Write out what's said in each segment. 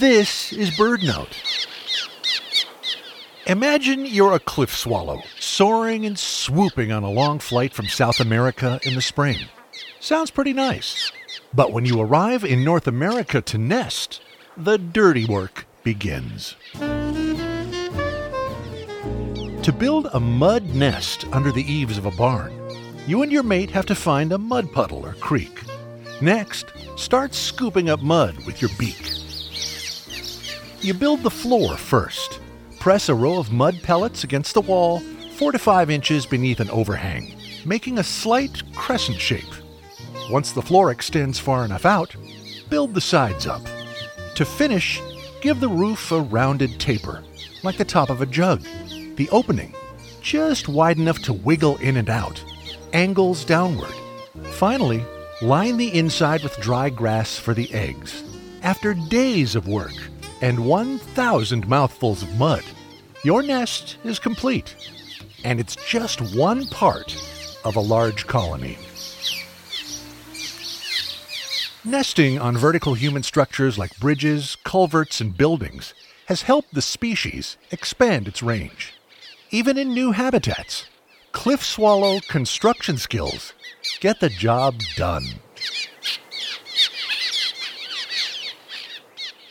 This is BirdNote. Imagine you're a cliff swallow, soaring and swooping on a long flight from South America in the spring. Sounds pretty nice. But when you arrive in North America to nest, the dirty work begins. To build a mud nest under the eaves of a barn, you and your mate have to find a mud puddle or creek. Next, start scooping up mud with your beak. You build the floor first. Press a row of mud pellets against the wall, 4 to 5 inches beneath an overhang, making a slight crescent shape. Once the floor extends far enough out, build the sides up. To finish, give the roof a rounded taper, like the top of a jug. The opening, just wide enough to wiggle in and out, angles downward. Finally, line the inside with dry grass for the eggs. After days of work and 1,000 mouthfuls of mud, your nest is complete. And it's just one part of a large colony. Nesting on vertical human structures like bridges, culverts, and buildings has helped the species expand its range. Even in new habitats, cliff swallow construction skills get the job done.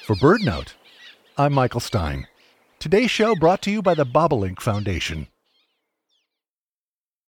For BirdNote, I'm Michael Stein. Today's show brought to you by the Bobolink Foundation